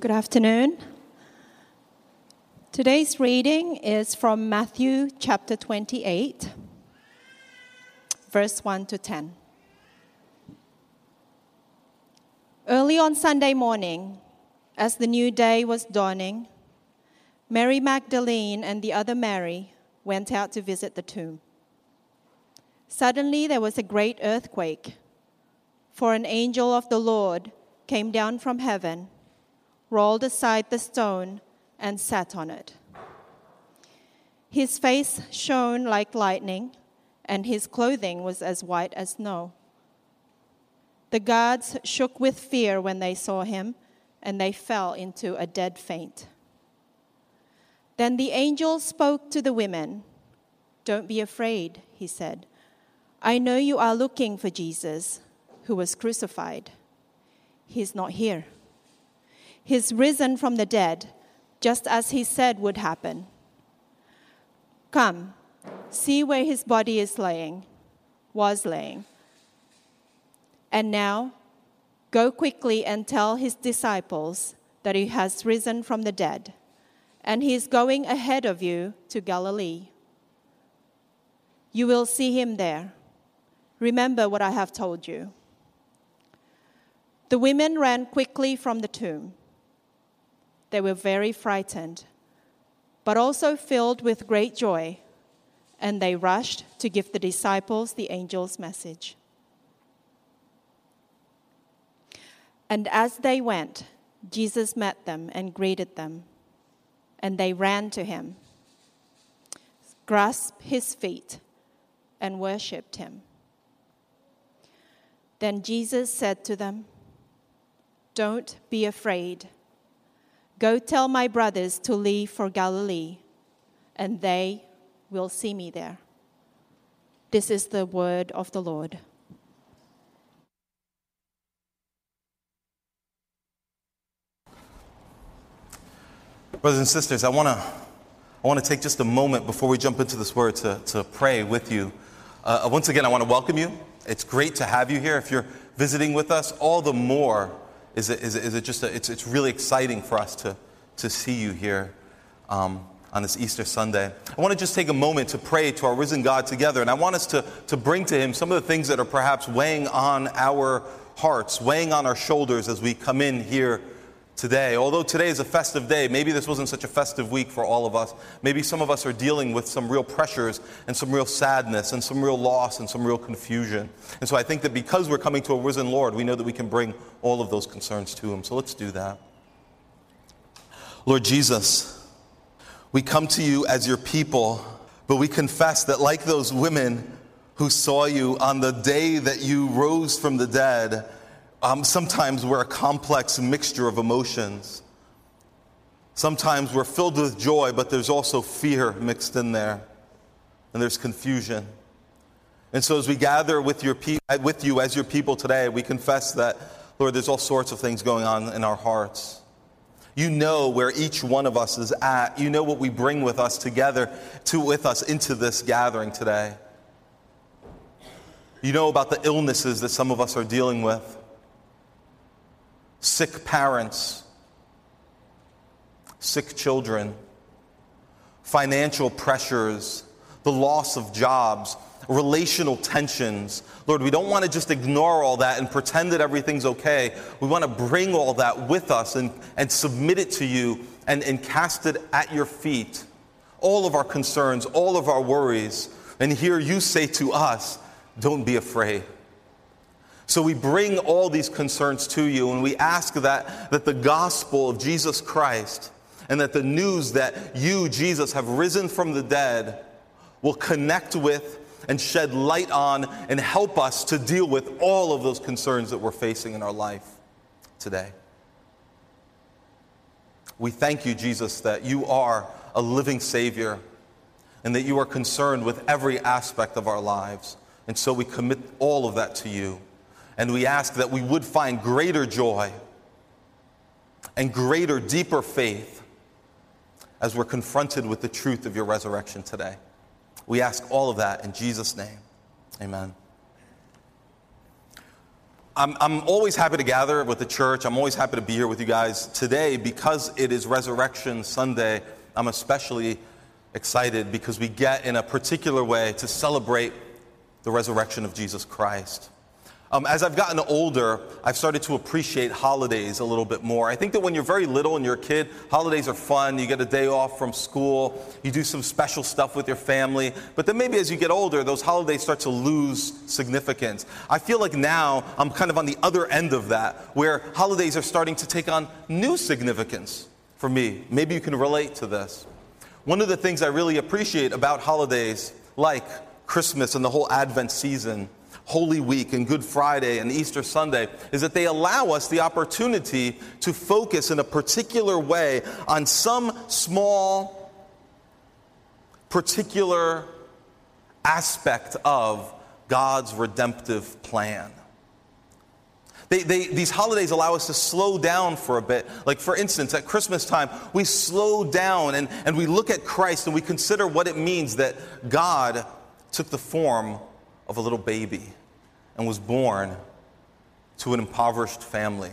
Good afternoon. Today's reading is from Matthew chapter 28, verse 1 to 10. Early on Sunday morning, as the new day was dawning, Mary Magdalene and the other Mary went out to visit the tomb. Suddenly there was a great earthquake, for an angel of the Lord came down from heaven, rolled aside the stone, and sat on it. His face shone like lightning, and his clothing was as white as snow. The guards shook with fear when they saw him, and they fell into a dead faint. Then the angel spoke to the women. Don't be afraid, he said. I know you are looking for Jesus, who was crucified. He's not here. He's risen from the dead, just as he said would happen. Come, see where his body is laying, was laying. And now, go quickly and tell his disciples that he has risen from the dead, and he is going ahead of you to Galilee. You will see him there. Remember what I have told you. The women ran quickly from the tomb. They were very frightened, but also filled with great joy, and they rushed to give the disciples the angel's message. And as they went, Jesus met them and greeted them, and they ran to him, grasped his feet, and worshipped him. Then Jesus said to them, Don't be afraid. Go tell my brothers to leave for Galilee, and they will see me there. This is the word of the Lord. Brothers and sisters, I want to I want to take just a moment before we jump into this word to, to pray with you. Uh, once again, I want to welcome you. It's great to have you here. If you're visiting with us, all the more is it, is it, is it just a, it's, it's really exciting for us to, to see you here um, on this Easter Sunday. I want to just take a moment to pray to our risen God together, and I want us to, to bring to Him some of the things that are perhaps weighing on our hearts, weighing on our shoulders as we come in here today. Although today is a festive day, maybe this wasn't such a festive week for all of us. Maybe some of us are dealing with some real pressures and some real sadness and some real loss and some real confusion. And so I think that because we're coming to a risen Lord, we know that we can bring all of those concerns to Him. So let's do that. Lord Jesus, we come to you as your people, but we confess that, like those women who saw you on the day that you rose from the dead, um, sometimes we're a complex mixture of emotions. Sometimes we're filled with joy, but there's also fear mixed in there, and there's confusion. And so, as we gather with, your pe- with you as your people today, we confess that, Lord, there's all sorts of things going on in our hearts. You know where each one of us is at. You know what we bring with us together, to, with us into this gathering today. You know about the illnesses that some of us are dealing with sick parents, sick children, financial pressures, the loss of jobs, relational tensions. Lord, we don't want to just ignore all that and pretend that everything's okay. We want to bring all that with us and, and submit it to you and, and cast it at your feet. All of our concerns, all of our worries. And here you say to us, don't be afraid. So we bring all these concerns to you and we ask that, that the gospel of Jesus Christ and that the news that you, Jesus, have risen from the dead will connect with and shed light on and help us to deal with all of those concerns that we're facing in our life today. We thank you, Jesus, that you are a living Savior and that you are concerned with every aspect of our lives. And so we commit all of that to you. And we ask that we would find greater joy and greater, deeper faith as we're confronted with the truth of your resurrection today. We ask all of that in Jesus' name. Amen. I'm, I'm always happy to gather with the church. I'm always happy to be here with you guys. Today, because it is Resurrection Sunday, I'm especially excited because we get in a particular way to celebrate the resurrection of Jesus Christ. Um, as I've gotten older, I've started to appreciate holidays a little bit more. I think that when you're very little and you're a kid, holidays are fun. You get a day off from school, you do some special stuff with your family. But then maybe as you get older, those holidays start to lose significance. I feel like now I'm kind of on the other end of that, where holidays are starting to take on new significance for me. Maybe you can relate to this. One of the things I really appreciate about holidays, like Christmas and the whole Advent season, Holy Week and Good Friday and Easter Sunday is that they allow us the opportunity to focus in a particular way on some small, particular aspect of God's redemptive plan. They, they, these holidays allow us to slow down for a bit. Like, for instance, at Christmas time, we slow down and, and we look at Christ and we consider what it means that God took the form of a little baby and was born to an impoverished family.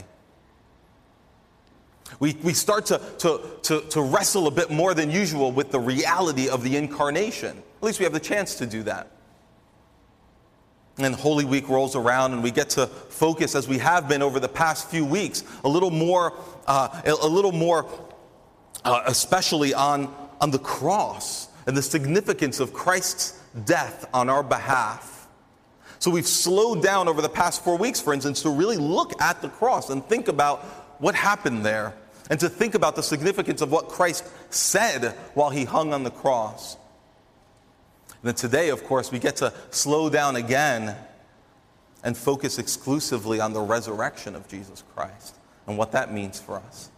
We, we start to, to, to, to wrestle a bit more than usual with the reality of the incarnation. At least we have the chance to do that. And Holy Week rolls around, and we get to focus, as we have been over the past few weeks, a little more, uh, a little more, uh, especially on, on the cross and the significance of Christ's death on our behalf. So we've slowed down over the past four weeks, for instance, to really look at the cross and think about what happened there and to think about the significance of what Christ said while he hung on the cross. And then today, of course, we get to slow down again and focus exclusively on the resurrection of Jesus Christ and what that means for us.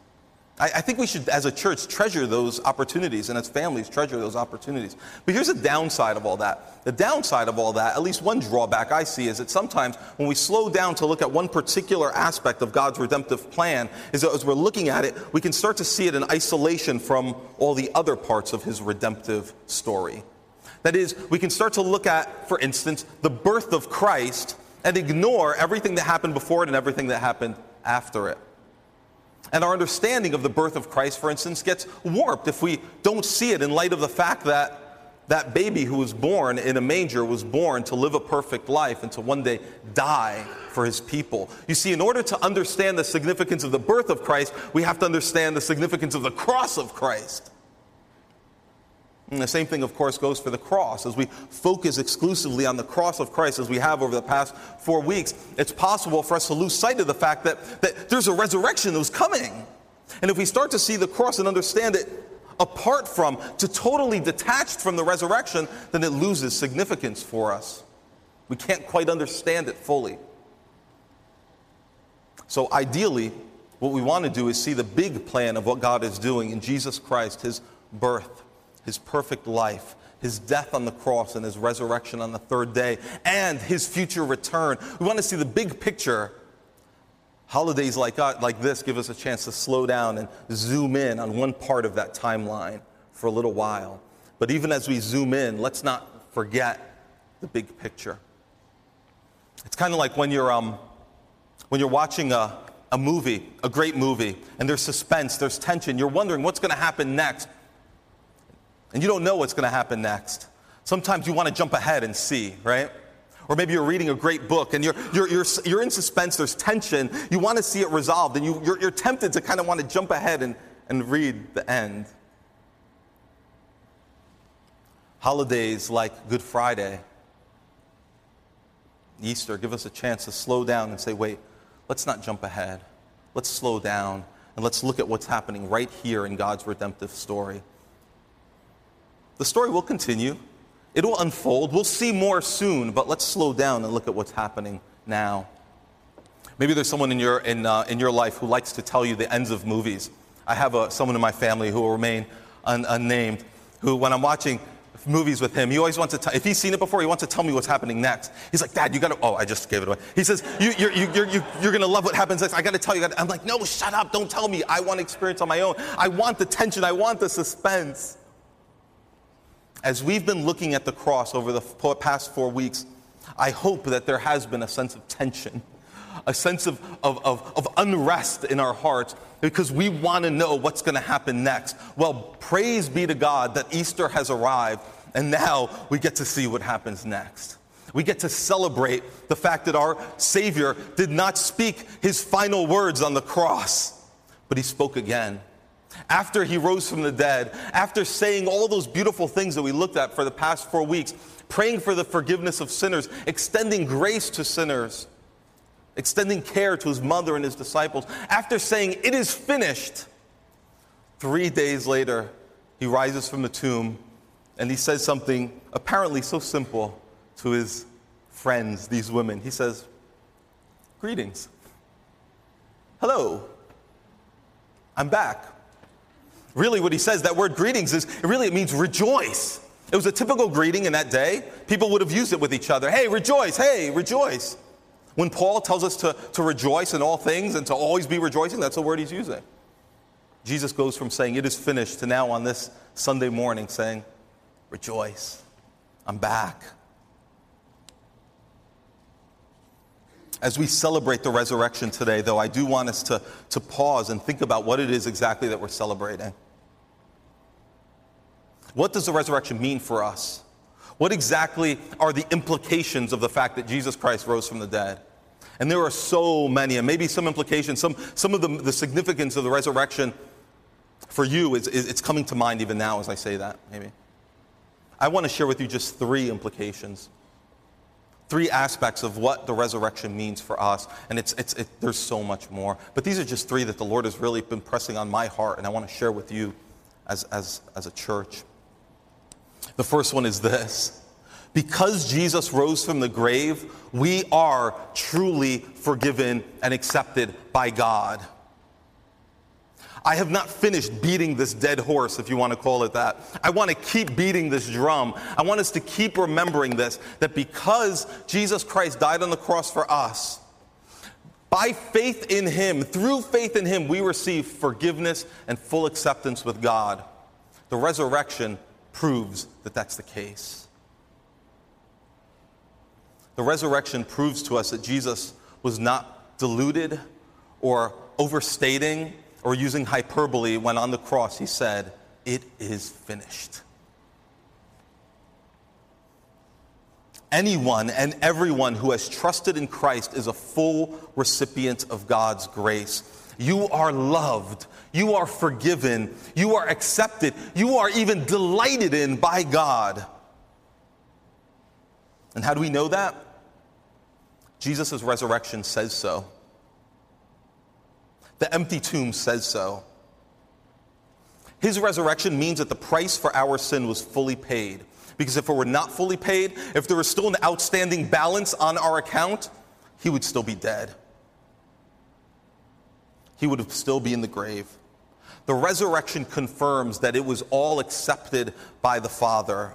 I, I, think we should, as a church, treasure those opportunities and as families, treasure those opportunities. But here's the downside of all that. The downside of all that, at least one drawback I see, is that sometimes when we slow down to look at one particular aspect of God's redemptive plan, is that as we're looking at it, we can start to see it in isolation from all the other parts of his redemptive story. That is, we can start to look at, for instance, the birth of Christ and ignore everything that happened before it and everything that happened after it. And our understanding of the birth of Christ, for instance, gets warped if we don't see it in light of the fact that that baby who was born in a manger was born to live a perfect life and to one day die for his people. You see, in order to understand the significance of the birth of Christ, we have to understand the significance of the cross of Christ. And the same thing, of course, goes for the cross. As we focus exclusively on the cross of Christ, as we have over the past four weeks, it's possible for us to lose sight of the fact that, that there's a resurrection that was coming. And if we start to see the cross and understand it apart from, to totally detached from the resurrection, then it loses significance for us. We can't quite understand it fully. So, ideally, what we want to do is see the big plan of what God is doing in Jesus Christ, his birth his perfect life, his death on the cross, and his resurrection on the third day, and his future return. We want to see the big picture. Holidays like, uh, like this give us a chance to slow down and zoom in on one part of that timeline for a little while. But even as we zoom in, let's not forget the big picture. It's kind of like when you're, um, when you're watching a, a movie, a great movie, and there's suspense, there's tension. You're wondering what's going to happen next and you don't know what's going to happen next. Sometimes you want to jump ahead and see, right? Or maybe you're reading a great book and you're, you're, you're, you're in suspense, there's tension, you want to see it resolved, and you, you're, you're tempted to kind of want to jump ahead and, and read the end. Holidays like Good Friday, Easter give us a chance to slow down and say, wait, let's not jump ahead. Let's slow down and let's look at what's happening right here in God's redemptive story. The story will continue, it will unfold. We'll see more soon, but let's slow down and look at what's happening now. Maybe there's someone in your, in, uh, in your life who likes to tell you the ends of movies. I have a, someone in my family who will remain un, unnamed, who, when I'm watching movies with him, he always wants to tell, if he's seen it before, he wants to tell me what's happening next. He's like, Dad, you gotta, oh, I just gave it away. He says, you, you're, you, you're, you, you're gonna love what happens next. I gotta tell you. I'm like, no, shut up, don't tell me. I want experience on my own. I want the tension, I want the suspense. As we've been looking at the cross over the past four weeks, I hope that there has been a sense of tension, a sense of, of, of, of unrest in our hearts because we want to know what's going to happen next. Well, praise be to God that Easter has arrived and now we get to see what happens next. We get to celebrate the fact that our Savior did not speak his final words on the cross, but he spoke again. After he rose from the dead, after saying all those beautiful things that we looked at for the past four weeks, praying for the forgiveness of sinners, extending grace to sinners, extending care to his mother and his disciples, after saying, It is finished, three days later, he rises from the tomb and he says something apparently so simple to his friends, these women. He says, Greetings. Hello. I'm back. Really, what he says, that word greetings is really it means rejoice. It was a typical greeting in that day. People would have used it with each other. Hey, rejoice. Hey, rejoice. When Paul tells us to, to rejoice in all things and to always be rejoicing, that's the word he's using. Jesus goes from saying, It is finished, to now on this Sunday morning saying, Rejoice. I'm back. As we celebrate the resurrection today, though, I do want us to, to pause and think about what it is exactly that we're celebrating. What does the resurrection mean for us? What exactly are the implications of the fact that Jesus Christ rose from the dead? And there are so many, and maybe some implications, some, some of the, the significance of the resurrection for you is, is it's coming to mind even now as I say that, maybe. I want to share with you just three implications, three aspects of what the resurrection means for us. And it's, it's, it, there's so much more. But these are just three that the Lord has really been pressing on my heart, and I want to share with you as, as, as a church. The first one is this because Jesus rose from the grave, we are truly forgiven and accepted by God. I have not finished beating this dead horse, if you want to call it that. I want to keep beating this drum. I want us to keep remembering this that because Jesus Christ died on the cross for us, by faith in Him, through faith in Him, we receive forgiveness and full acceptance with God. The resurrection proves that that's the case. The resurrection proves to us that Jesus was not deluded or overstating or using hyperbole when on the cross he said, It is finished. Anyone and everyone who has trusted in Christ is a full recipient of God's grace. You are loved. You are forgiven. You are accepted. You are even delighted in by God. And how do we know that? Jesus' resurrection says so. The empty tomb says so. His resurrection means that the price for our sin was fully paid. Because if it were not fully paid, if there was still an outstanding balance on our account, he would still be dead. He would still be in the grave. The resurrection confirms that it was all accepted by the Father.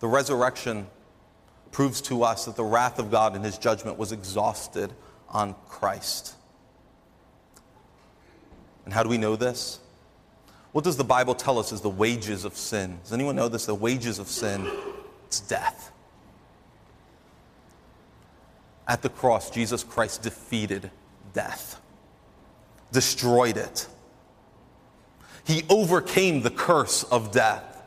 The resurrection proves to us that the wrath of God and his judgment was exhausted on Christ. And how do we know this? What does the Bible tell us is the wages of sin? Does anyone know this? The wages of sin, it's death. At the cross, Jesus Christ defeated death, destroyed it. He overcame the curse of death.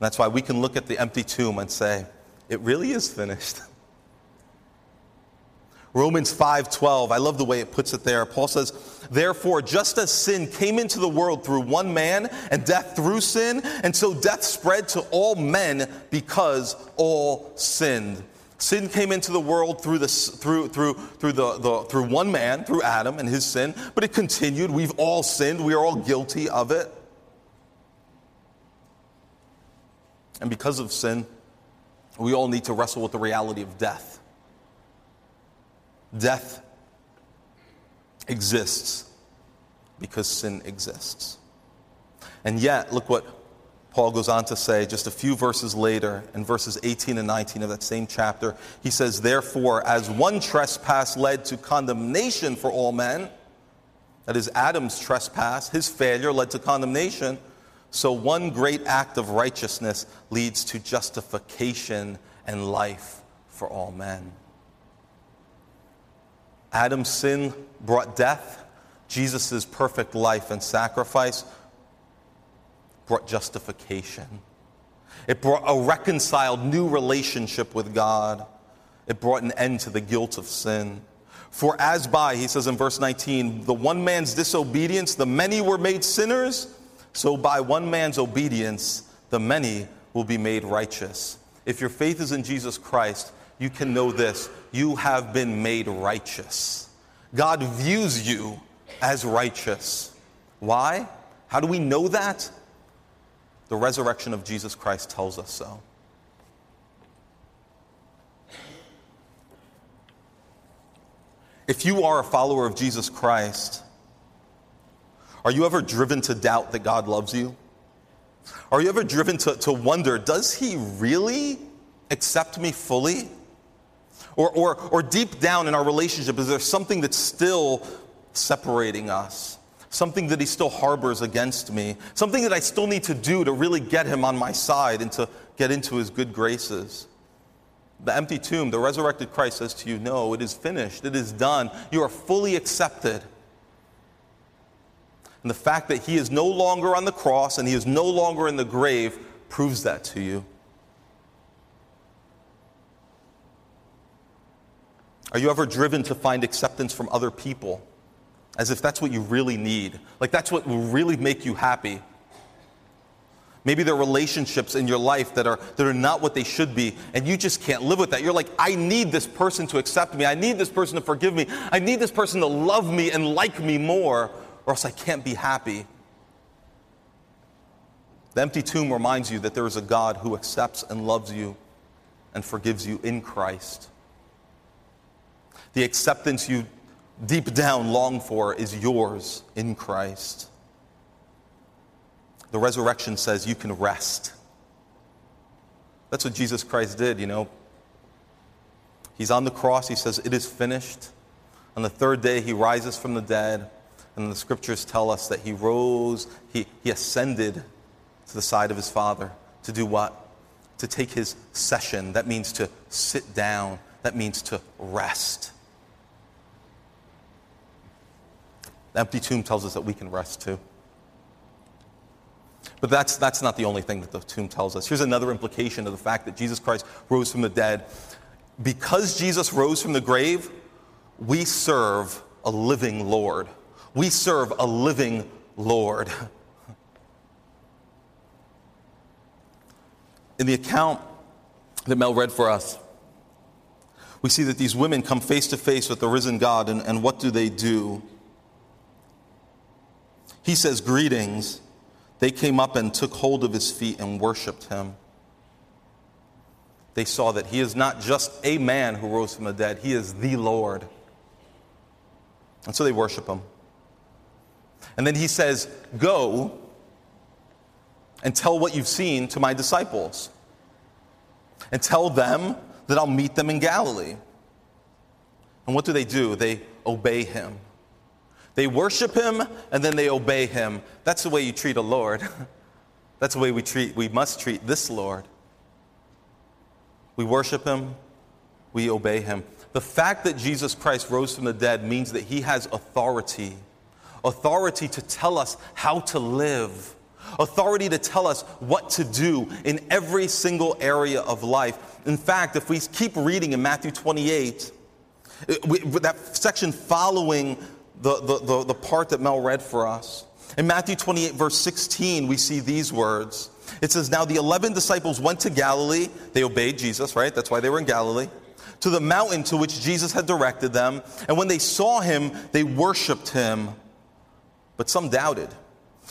That's why we can look at the empty tomb and say, it really is finished. Romans 5:12. I love the way it puts it there. Paul says, "Therefore, just as sin came into the world through one man and death through sin, and so death spread to all men because all sinned." Sin came into the world through, the, through, through, through, the, the, through one man, through Adam and his sin, but it continued. We've all sinned. We are all guilty of it. And because of sin, we all need to wrestle with the reality of death. Death exists because sin exists. And yet, look what Paul goes on to say just a few verses later, in verses 18 and 19 of that same chapter. He says, Therefore, as one trespass led to condemnation for all men, that is, Adam's trespass, his failure led to condemnation, so one great act of righteousness leads to justification and life for all men. Adam's sin brought death. Jesus' perfect life and sacrifice brought justification. It brought a reconciled new relationship with God. It brought an end to the guilt of sin. For as by, he says in verse 19, the one man's disobedience, the many were made sinners, so by one man's obedience, the many will be made righteous. If your faith is in Jesus Christ, you can know this you have been made righteous. God views you as righteous. Why? How do we know that? The resurrection of Jesus Christ tells us so. If you are a follower of Jesus Christ, are you ever driven to doubt that God loves you? Are you ever driven to, to wonder, does he really accept me fully? Or, or, or deep down in our relationship, is there something that's still separating us? Something that he still harbors against me? Something that I still need to do to really get him on my side and to get into his good graces? The empty tomb, the resurrected Christ says to you, No, it is finished. It is done. You are fully accepted. And the fact that he is no longer on the cross and he is no longer in the grave proves that to you. Are you ever driven to find acceptance from other people as if that's what you really need? Like that's what will really make you happy? Maybe there are relationships in your life that are, that are not what they should be, and you just can't live with that. You're like, I need this person to accept me. I need this person to forgive me. I need this person to love me and like me more, or else I can't be happy. The empty tomb reminds you that there is a God who accepts and loves you and forgives you in Christ. The acceptance you deep down long for is yours in Christ the resurrection says you can rest. That's what Jesus Christ did, you know. He's on the cross, he says, It is finished. On the third day, he rises from the dead. And the scriptures tell us that he rose, he, he ascended to the side of his Father to do what? To take his session. That means to sit down, that means to rest. Empty tomb tells us that we can rest too. But that's, that's not the only thing that the tomb tells us. Here's another implication of the fact that Jesus Christ rose from the dead. Because Jesus rose from the grave, we serve a living Lord. We serve a living Lord. In the account that Mel read for us, we see that these women come face to face with the risen God, and, and what do they do? He says, Greetings. They came up and took hold of his feet and worshiped him. They saw that he is not just a man who rose from the dead, he is the Lord. And so they worship him. And then he says, Go and tell what you've seen to my disciples. And tell them that I'll meet them in Galilee. And what do they do? They obey him. They worship him and then they obey him. That's the way you treat a Lord. That's the way we treat we must treat this Lord. We worship him, we obey him. The fact that Jesus Christ rose from the dead means that he has authority. Authority to tell us how to live. Authority to tell us what to do in every single area of life. In fact, if we keep reading in Matthew 28, that section following the, the, the, the part that Mel read for us. In Matthew 28, verse 16, we see these words. It says, Now the 11 disciples went to Galilee. They obeyed Jesus, right? That's why they were in Galilee. To the mountain to which Jesus had directed them. And when they saw him, they worshiped him. But some doubted.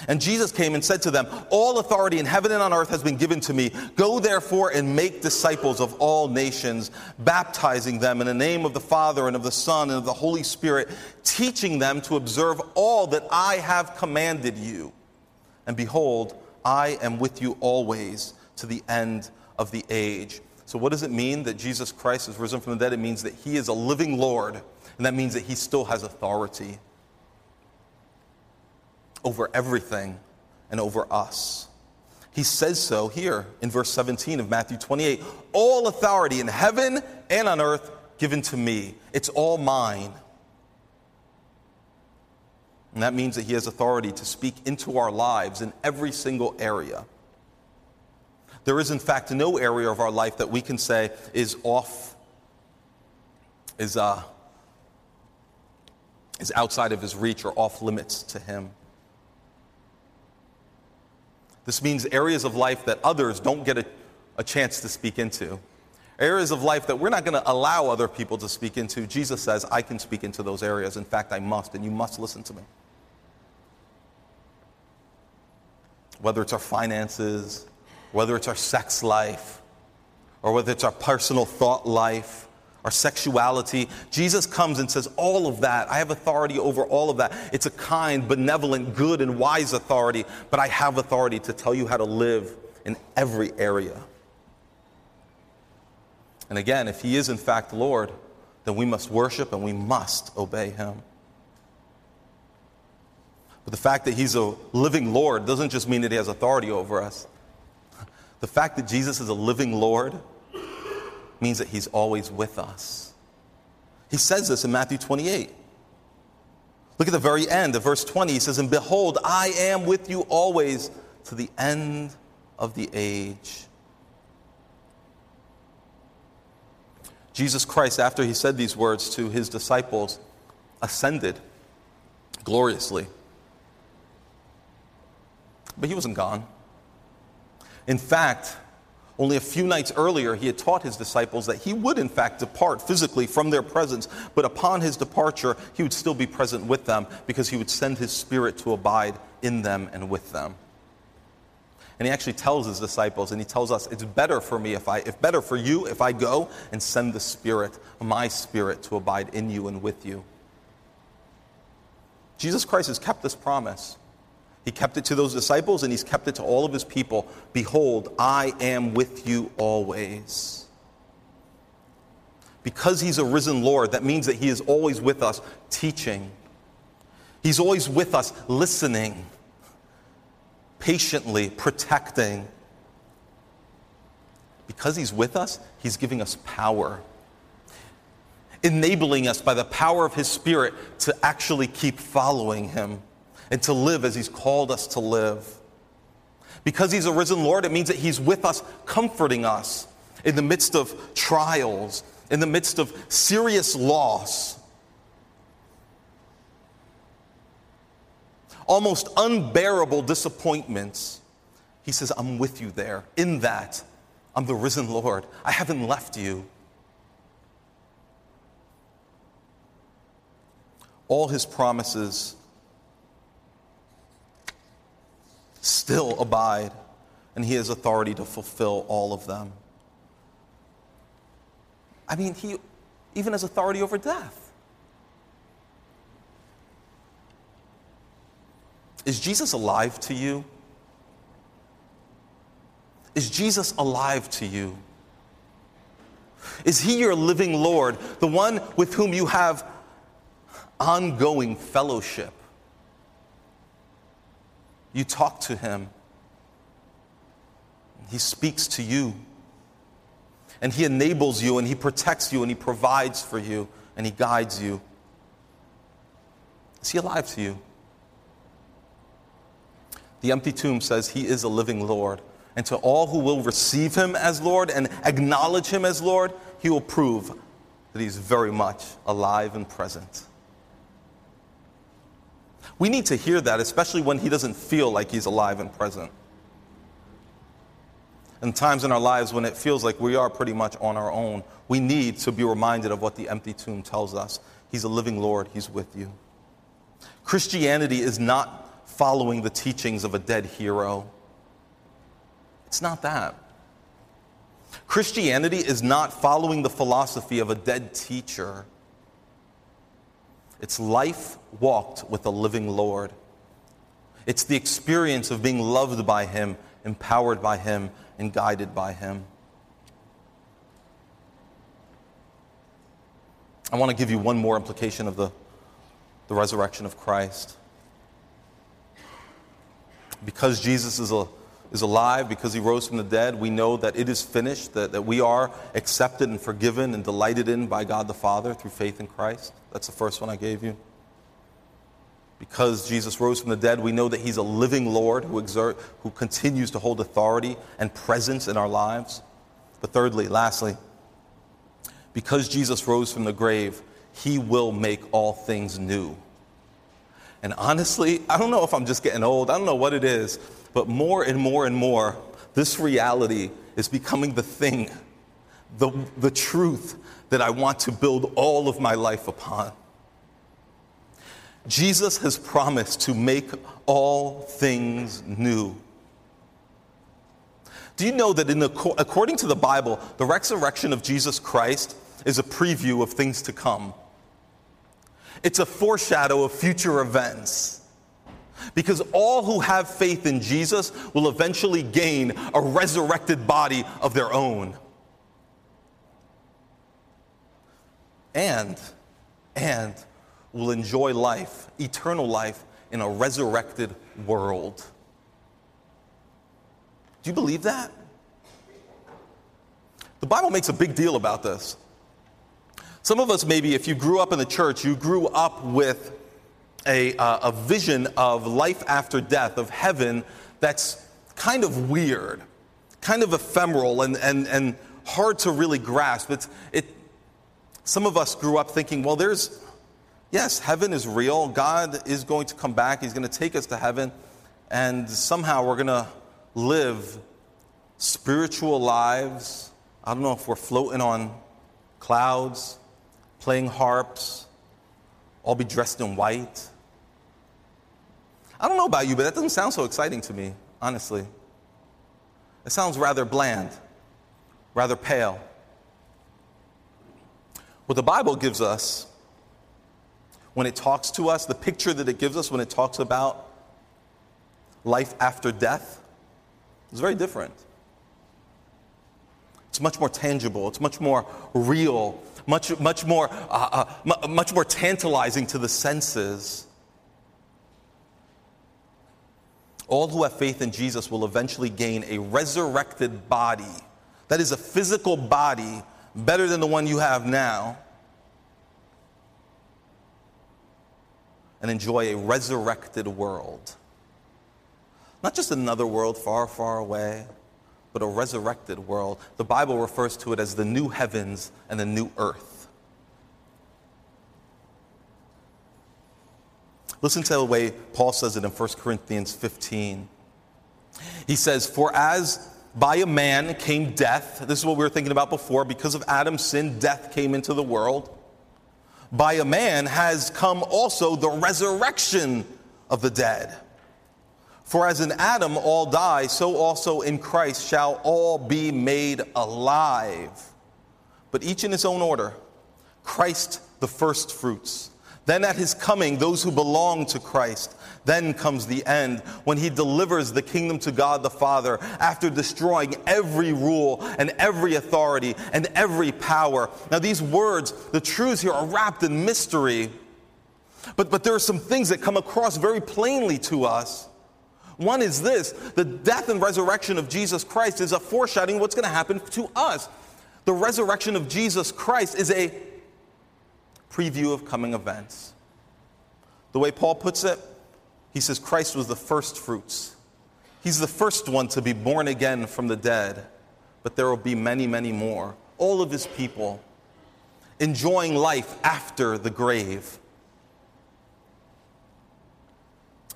And Jesus came and said to them, All authority in heaven and on earth has been given to me. Go therefore and make disciples of all nations, baptizing them in the name of the Father and of the Son and of the Holy Spirit, teaching them to observe all that I have commanded you. And behold, I am with you always to the end of the age. So, what does it mean that Jesus Christ is risen from the dead? It means that he is a living Lord, and that means that he still has authority over everything and over us. He says so here in verse 17 of Matthew 28 All authority in heaven and on earth given to me. It's all mine. And that means that He has authority to speak into our lives in every single area. There is, in fact, no area of our life that we can say is off, is, uh, is outside of His reach or off limits to Him. This means areas of life that others don't get a, a chance to speak into. Areas of life that we're not going to allow other people to speak into. Jesus says, I can speak into those areas. In fact, I must, and you must listen to me. Whether it's our finances, whether it's our sex life, or whether it's our personal thought life, our sexuality. Jesus comes and says, All of that, I have authority over all of that. It's a kind, benevolent, good, and wise authority, but I have authority to tell you how to live in every area. And again, if He is in fact Lord, then we must worship and we must obey Him. But the fact that He's a living Lord doesn't just mean that He has authority over us. The fact that Jesus is a living Lord means that he's always with us. He says this in Matthew 28. Look at the very end of verse 20. He says, And behold, I am with you always to the end of the age. Jesus Christ, after he said these words to his disciples, ascended gloriously. But he wasn't gone. In fact, only a few nights earlier, he had taught his disciples that he would, in fact, depart physically from their presence, but upon his departure, he would still be present with them because he would send his spirit to abide in them and with them. And he actually tells his disciples, and he tells us, it's better for me if I, if better for you if I go and send the Spirit, my Spirit, to abide in you and with you. Jesus Christ has kept this promise. He kept it to those disciples and he's kept it to all of his people. Behold, I am with you always. Because he's a risen Lord, that means that he is always with us teaching. He's always with us listening, patiently protecting. Because he's with us, he's giving us power, enabling us by the power of his Spirit to actually keep following him and to live as He's called us to live. Because He's a risen Lord, it means that He's with us, comforting us in the midst of trials, in the midst of serious loss. Almost unbearable disappointments. He says, I'm with you there. In that, I'm the risen Lord. I haven't left you. All his promises still abide, and he has authority to fulfill all of them. I mean, he even has authority over death. Is Jesus alive to you? Is Jesus alive to you? Is he your living Lord, the one with whom you have ongoing fellowship? You talk to him. He speaks to you. And he enables you and he protects you and he provides for you and he guides you. Is he alive to you? The empty tomb says he is a living Lord. And to all who will receive him as Lord and acknowledge him as Lord, he will prove that he's very much alive and present. We need to hear that, especially when he doesn't feel like he's alive and present. And times in our lives when it feels like we are pretty much on our own, we need to be reminded of what the empty tomb tells us. He's a living Lord, He's with you. Christianity is not following the teachings of a dead hero. It's not that. Christianity is not following the philosophy of a dead teacher. It's life walked with a living Lord. It's the experience of being loved by Him, empowered by Him, and guided by Him. I want to give you one more implication of the, the resurrection of Christ. Because Jesus is a is alive, because he rose from the dead, we know that it is finished, that, that we are accepted and forgiven and delighted in by God the Father through faith in Christ. That's the first one I gave you. Because Jesus rose from the dead, we know that he's a living Lord who, exert, who continues to hold authority and presence in our lives. But thirdly, lastly, because Jesus rose from the grave, he will make all things new. And honestly, I don't know if I'm just getting old, I don't know what it is, but more and more and more, this reality is becoming the thing, the, the truth that I want to build all of my life upon. Jesus has promised to make all things new. Do you know that in the, according to the Bible, the resurrection of Jesus Christ is a preview of things to come? It's a foreshadow of future events. Because all who have faith in Jesus will eventually gain a resurrected body of their own. And, and will enjoy life, eternal life, in a resurrected world. Do you believe that? The Bible makes a big deal about this. Some of us, maybe, if you grew up in the church, you grew up with a, uh, a vision of life after death, of heaven, that's kind of weird, kind of ephemeral, and, and, and hard to really grasp. It's, it, some of us grew up thinking, well, there's, yes, heaven is real. God is going to come back, He's going to take us to heaven, and somehow we're going to live spiritual lives. I don't know if we're floating on clouds, playing harps, all be dressed in white. I don't know about you, but that doesn't sound so exciting to me, honestly. It sounds rather bland, rather pale. What the Bible gives us when it talks to us, the picture that it gives us when it talks about life after death, is very different. It's much more tangible, it's much more real, much, much, more, uh, uh, much more tantalizing to the senses. All who have faith in Jesus will eventually gain a resurrected body. That is a physical body better than the one you have now. And enjoy a resurrected world. Not just another world far, far away, but a resurrected world. The Bible refers to it as the new heavens and the new earth. Listen to the way Paul says it in 1 Corinthians 15. He says, For as by a man came death, this is what we were thinking about before, because of Adam's sin, death came into the world. By a man has come also the resurrection of the dead. For as in Adam all die, so also in Christ shall all be made alive. But each in his own order Christ the first fruits then at his coming, those who belong to Christ. Then comes the end when he delivers the kingdom to God the Father after destroying every rule and every authority and every power. Now, these words, the truths here are wrapped in mystery, but, but there are some things that come across very plainly to us. One is this the death and resurrection of Jesus Christ is a foreshadowing what's going to happen to us. The resurrection of Jesus Christ is a preview of coming events. The way Paul puts it, he says Christ was the first fruits. He's the first one to be born again from the dead, but there will be many, many more. All of his people enjoying life after the grave.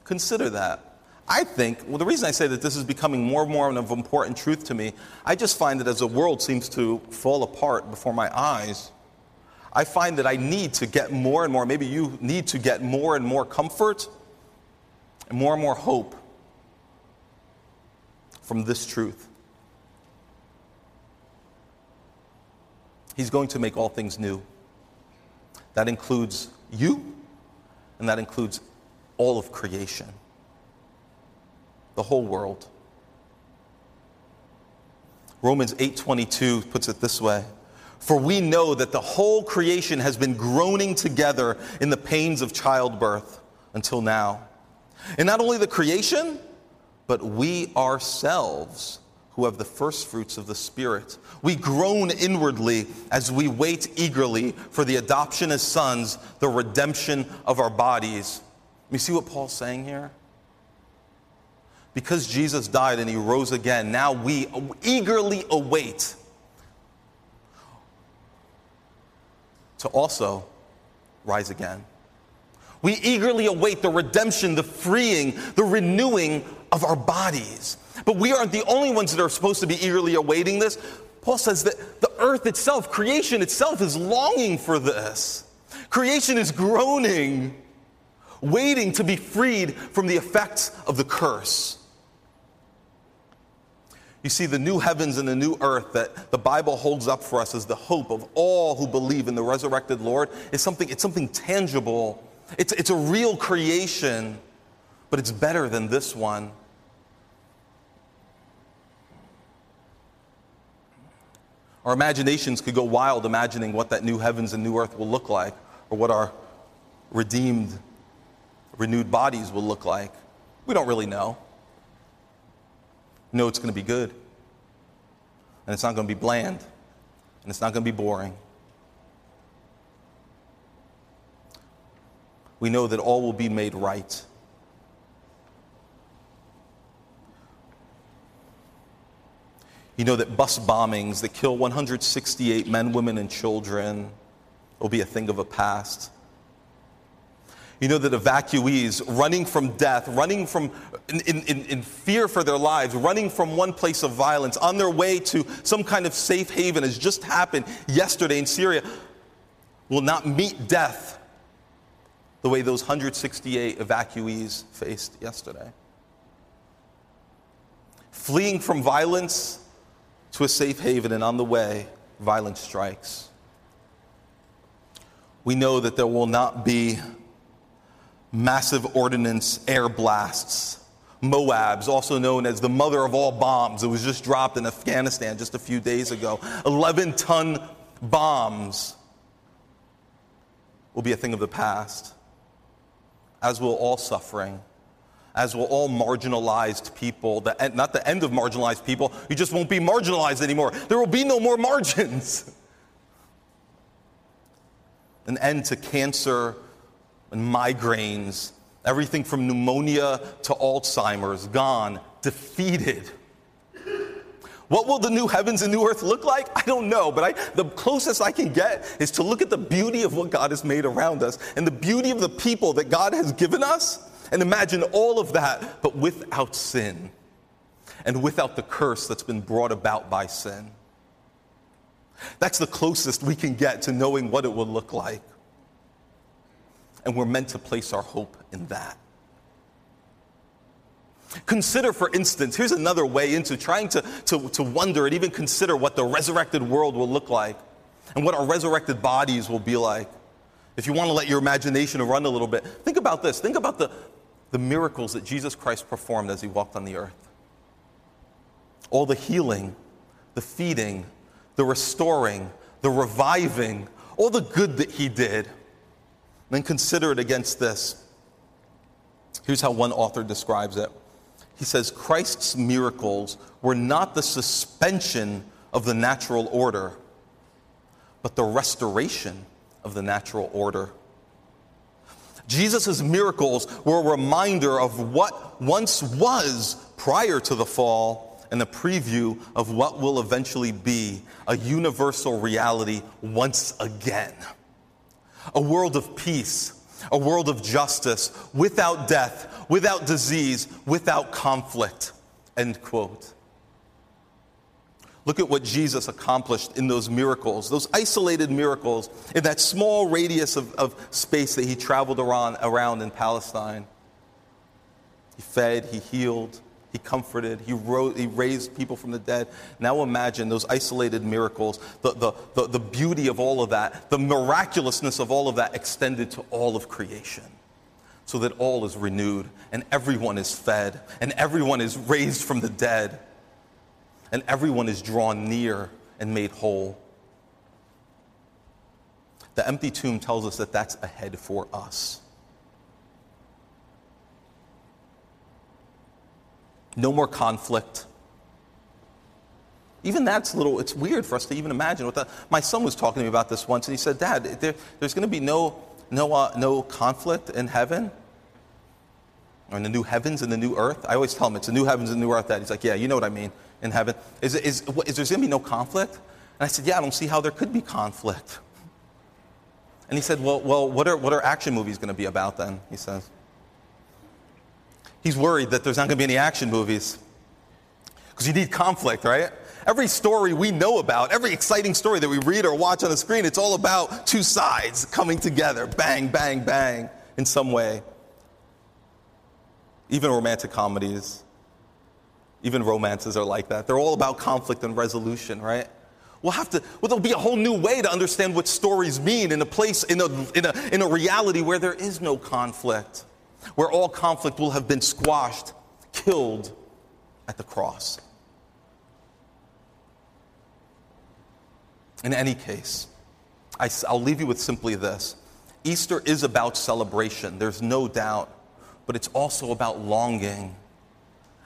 Consider that. I think, well, the reason I say that this is becoming more and more of an important truth to me, I just find that as the world seems to fall apart before my eyes, I find that I need to get more and more, maybe you need to get more and more comfort and more and more hope from this truth. He's going to make all things new. That includes you, and that includes all of creation, the whole world. Romans 8:22 puts it this way. For we know that the whole creation has been groaning together in the pains of childbirth until now. And not only the creation, but we ourselves who have the first fruits of the Spirit. We groan inwardly as we wait eagerly for the adoption as sons, the redemption of our bodies. You see what Paul's saying here? Because Jesus died and he rose again, now we eagerly await to also rise again. We eagerly await the redemption, the freeing, the renewing of our bodies. But we aren't the only ones that are supposed to be eagerly awaiting this. Paul says that the earth itself, creation itself, is longing for this. Creation is groaning, waiting to be freed from the effects of the curse. You see, the new heavens and the new earth that the Bible holds up for us as the hope of all who believe in the resurrected Lord is something, it's something tangible. It's, it's a real creation, but it's better than this one. Our imaginations could go wild imagining what that new heavens and new earth will look like, or what our redeemed, renewed bodies will look like. We don't really know. We know it's going to be good, and it's not going to be bland, and it's not going to be boring. We know that all will be made right. You know that bus bombings that kill 168 men, women, and children will be a thing of a past. You know that evacuees running from death, running from in, in, in, fear for their lives, running from one place of violence on their way to some kind of safe haven has just happened yesterday in Syria will not meet death the way those 168 evacuees faced yesterday. Fleeing from violence to a safe haven, and on the way, violence strikes. We know that there will not be massive ordnance air blasts. Moabs, also known as the mother of all bombs, it was just dropped in Afghanistan just a few days ago. 11 ton bombs will be a thing of the past, as will all suffering as will all marginalized people. The, not the end of marginalized people, you just won't be marginalized anymore. There will be no more margins. An end to cancer and migraines, everything from pneumonia to Alzheimer's, gone, defeated. What will the new heavens and new earth look like? I don't know, but I, the closest I can get is to look at the beauty of what God has made around us and the beauty of the people that God has given us and imagine all of that, but without sin and without the curse that's been brought about by sin. That's the closest we can get to knowing what it will look like. And we're meant to place our hope in that. Consider, for instance, here's another way into trying to, to, to wonder and even consider what the resurrected world will look like and what our resurrected bodies will be like. If you want to let your imagination run a little bit, think about this. Think about the, the miracles that Jesus Christ performed as he walked on the earth. All the healing, the feeding, the restoring, the reviving, all the good that he did. Then consider it against this. Here's how one author describes it. He says Christ's miracles were not the suspension of the natural order, but the restoration of the natural order. Jesus' miracles were a reminder of what once was prior to the fall and a preview of what will eventually be a universal reality once again. A world of peace, a world of justice, without death, without disease, without conflict. End quote. Look at what Jesus accomplished in those miracles, those isolated miracles, in that small radius of, of space that he traveled around, around in Palestine. He fed, he healed, he comforted, he, wrote, he raised people from the dead. Now imagine those isolated miracles, the, the, the, the beauty of all of that, the miraculousness of all of that extended to all of creation so that all is renewed and everyone is fed and everyone is raised from the dead and everyone is drawn near and made whole. The empty tomb tells us that that's ahead for us. No more conflict. Even that's little, it's weird for us to even imagine what that. My son was talking to me about this once, and he said, Dad, there, there's going to be no, no, uh, no conflict in heaven, or in the new heavens and the new earth. I always tell him it's the new heavens and the new earth, That He's like, Yeah, you know what I mean in heaven. Is, is, is, is there going to be no conflict? And I said, Yeah, I don't see how there could be conflict. And he said, Well, well what, are, what are action movies going to be about then? He says. He's worried that there's not going to be any action movies because you need conflict, right? Every story we know about, every exciting story that we read or watch on the screen, it's all about two sides coming together, bang, bang, bang, in some way. Even romantic comedies, even romances are like that. They're all about conflict and resolution, right? We'll have to, well, there'll be a whole new way to understand what stories mean in a place, in a, in a, in a reality where there is no conflict, where all conflict will have been squashed, killed at the cross. In any case, I, will leave you with simply this Easter is about celebration, there's no doubt, but it's also about longing.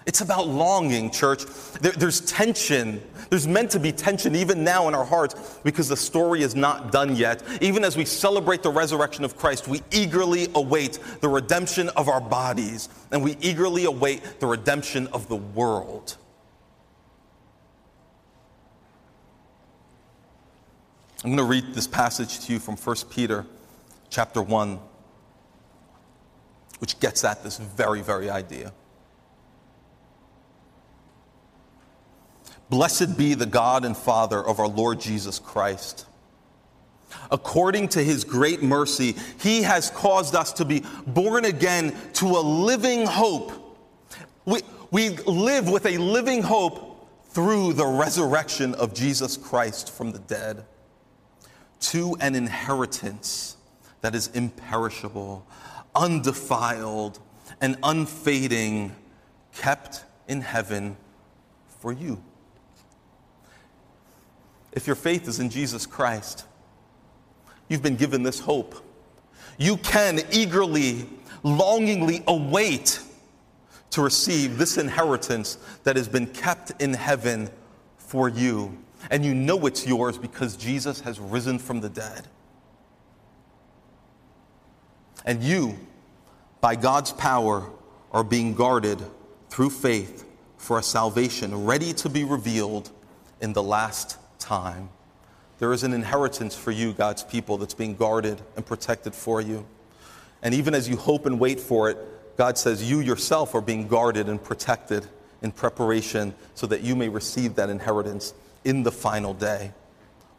It's about longing, church. There, there's tension. There's meant to be tension even now in our hearts because the story is not done yet. Even as we celebrate the resurrection of Christ, we eagerly await the redemption of our bodies and we eagerly await the redemption of the world. I'm going to read this passage to you from 1 Peter chapter 1, which gets at this very, very idea. Blessed be the God and Father of our Lord Jesus Christ. According to his great mercy, he has caused us to be born again to a living hope. We, we live with a living hope through the resurrection of Jesus Christ from the dead to an inheritance that is imperishable, undefiled, and unfading, kept in heaven for you. If your faith is in Jesus Christ, you've been given this hope. You can eagerly, longingly await to receive this inheritance that has been kept in heaven for you and you know it's yours because Jesus has risen from the dead. And you, by God's power, are being guarded through faith for a salvation ready to be revealed in the last time. There is an inheritance for you, God's people, that's being guarded and protected for you. And even as you hope and wait for it, God says you yourself are being guarded and protected in preparation so that you may receive that inheritance in the final day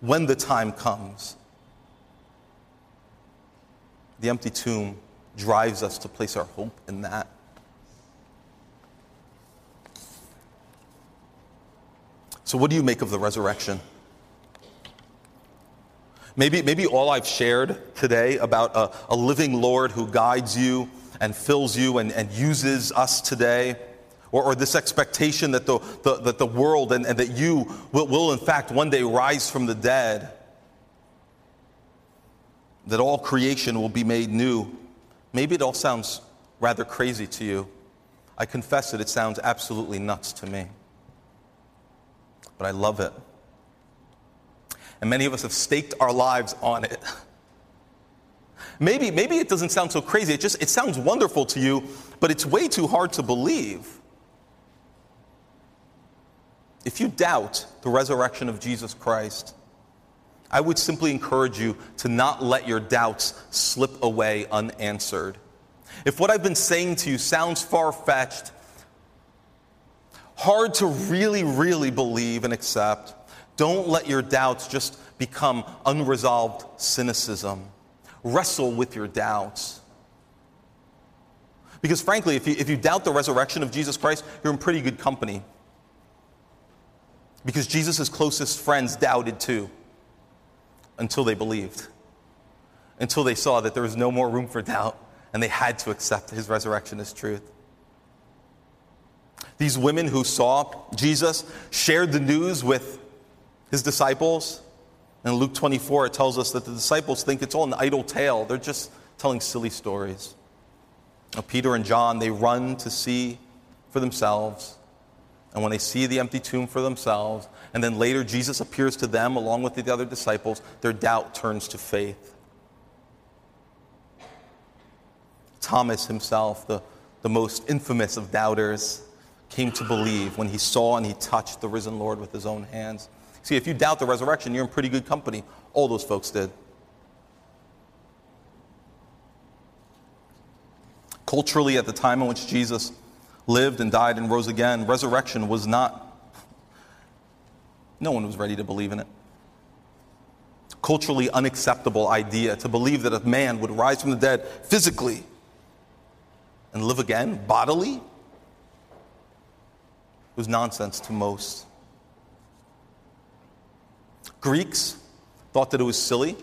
when the time comes. The empty tomb drives us to place our hope in that. So, what do you make of the resurrection? Maybe, maybe all I've shared today about a, a living Lord who guides you and fills you and, and uses us today or, or this expectation that the, the, that the world and, and that you will, will, in fact, one day rise from the dead, that all creation will be made new. Maybe it all sounds rather crazy to you. I confess it, it sounds absolutely nuts to me. But I love it. And many of us have staked our lives on it. Maybe, maybe it doesn't sound so crazy. It just it sounds wonderful to you, but it's way too hard to believe. If you doubt the resurrection of Jesus Christ, I would simply encourage you to not let your doubts slip away unanswered. If what I've been saying to you sounds far fetched, hard to really, really believe and accept, don't let your doubts just become unresolved cynicism. Wrestle with your doubts. Because frankly, if you, if you doubt the resurrection of Jesus Christ, you're in pretty good company because Jesus' closest friends doubted too until they believed, until they saw that there was no more room for doubt and they had to accept his resurrection as truth. These women who saw Jesus shared the news with his disciples. In Luke 24, it tells us that the disciples think it's all an idle tale. They're just telling silly stories. Now, Peter and John, they run to see for themselves, and when they see the empty tomb for themselves, and then later Jesus appears to them along with the other disciples, their doubt turns to faith. Thomas himself, the, the most infamous of doubters, came to believe when he saw and he touched the risen Lord with his own hands. See, if you doubt the resurrection, you're in pretty good company. All those folks did. Culturally, at the time in which Jesus lived and died and rose again, resurrection was not, no one was ready to believe in it. Culturally unacceptable idea to believe that a man would rise from the dead physically and live again bodily was nonsense to most. Greeks thought that it was silly.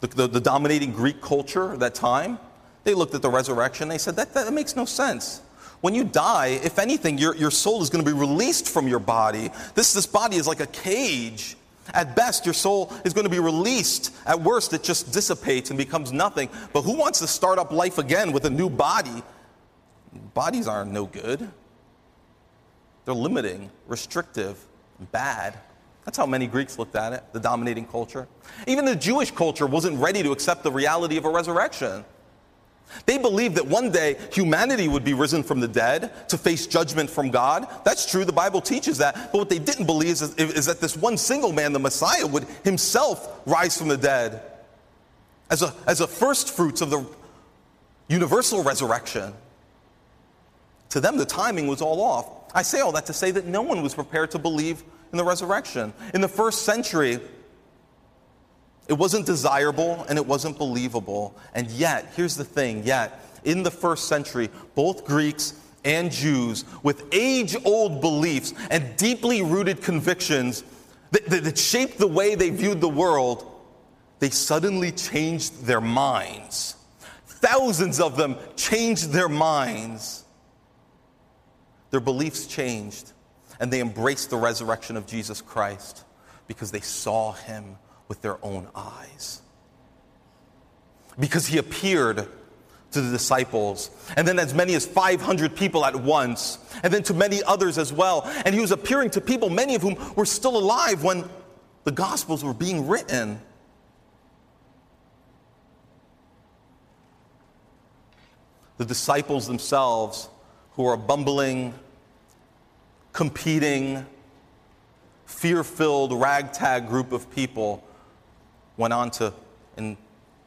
The, the, the, dominating Greek culture at that time, they looked at the resurrection, they said, that, that makes no sense. When you die, if anything, your, your soul is going to be released from your body. This, this body is like a cage. At best, your soul is going to be released. At worst, it just dissipates and becomes nothing. But who wants to start up life again with a new body? Bodies aren't no good. They're limiting, restrictive, bad. That's how many Greeks looked at it, the dominating culture. Even the Jewish culture wasn't ready to accept the reality of a resurrection. They believed that one day humanity would be risen from the dead to face judgment from God. That's true, the Bible teaches that. But what they didn't believe is, is that this one single man, the Messiah, would himself rise from the dead as a, as a first fruits of the universal resurrection. To them, the timing was all off. I say all that to say that no one was prepared to believe in the resurrection. In the first century, it wasn't desirable and it wasn't believable. And yet, here's the thing yet, in the first century, both Greeks and Jews, with age old beliefs and deeply rooted convictions that, that, that, shaped the way they viewed the world, they suddenly changed their minds. Thousands of them changed their minds. Their beliefs changed, and they embraced the resurrection of Jesus Christ because they saw him with their own eyes. Because he appeared to the disciples, and then as many as 500 people at once, and then to many others as well. And he was appearing to people, many of whom were still alive when the Gospels were being written. The disciples themselves, who are bumbling, competing, fear filled, ragtag group of people, went on to, in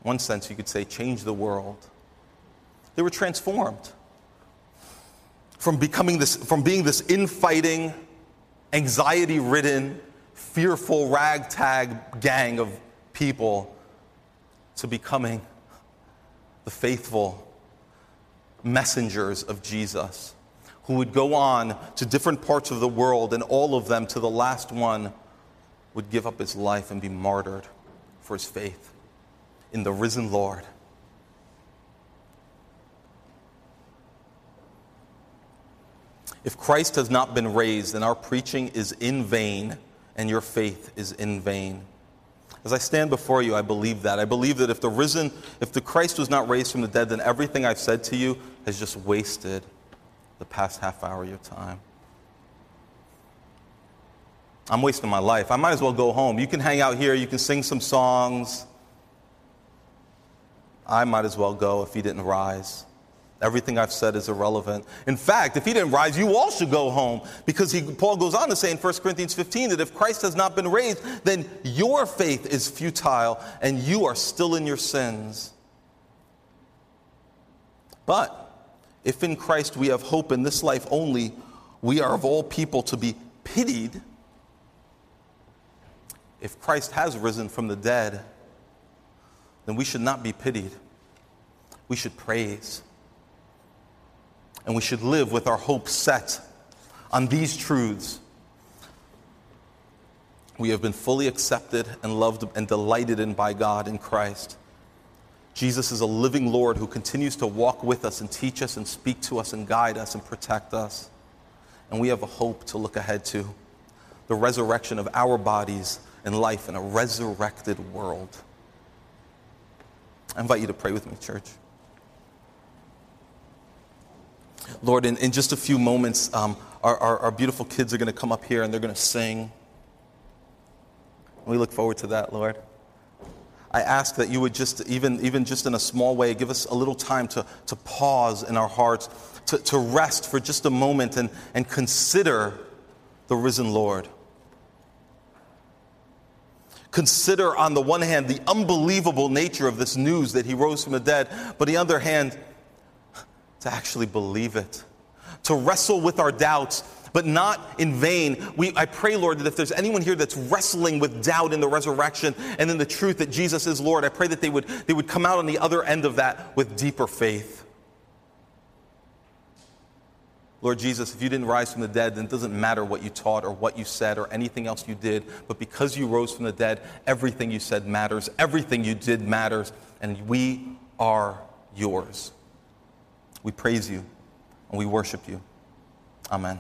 one sense, you could say, change the world. They were transformed from becoming this, from being this infighting, anxiety ridden, fearful ragtag gang of people to becoming the faithful messengers of Jesus who would go on to different parts of the world, and all of them, to the last one, would give up his life and be martyred for his faith in the risen Lord. If Christ has not been raised, then our preaching is in vain and your faith is in vain. As I stand before you, I believe that. I believe that if the risen, if the Christ was not raised from the dead, then everything I've said to you has just wasted the past half hour of your time. I'm wasting my life. I might as well go home. You can hang out here, you can sing some songs. I might as well go if he didn't rise. Everything I've said is irrelevant. In fact, if he didn't rise, you all should go home because he, Paul goes on to say in 1 Corinthians 15 that if Christ has not been raised, then your faith is futile and you are still in your sins. But if in Christ we have hope in this life only, we are of all people to be pitied if Christ has risen from the dead, then we should not be pitied. We should praise. And we should live with our hope set on these truths. We have been fully accepted and loved and delighted in by God in Christ. Jesus is a living Lord who continues to walk with us and teach us and speak to us and guide us and protect us. And we have a hope to look ahead to the resurrection of our bodies and life in a resurrected world. I invite you to pray with me, church. Lord, in, in just a few moments, um, our, our, our beautiful kids are going to come up here and they're going to sing. We look forward to that, Lord. I ask that you would just, even, even just in a small way, give us a little time to, to pause in our hearts, to, to rest for just a moment and, and consider the risen Lord. Consider, on the one hand, the unbelievable nature of this news that he rose from the dead, but on the other hand, to actually believe it, to wrestle with our doubts, but not in vain. We, I pray, Lord, that if there's anyone here that's wrestling with doubt in the resurrection and in the truth that Jesus is Lord, I pray that they would, they would come out on the other end of that with deeper faith. Lord Jesus, if you didn't rise from the dead, then it doesn't matter what you taught or what you said or anything else you did. But because you rose from the dead, everything you said matters, everything you did matters, and we are yours. We praise you and we worship you. Amen.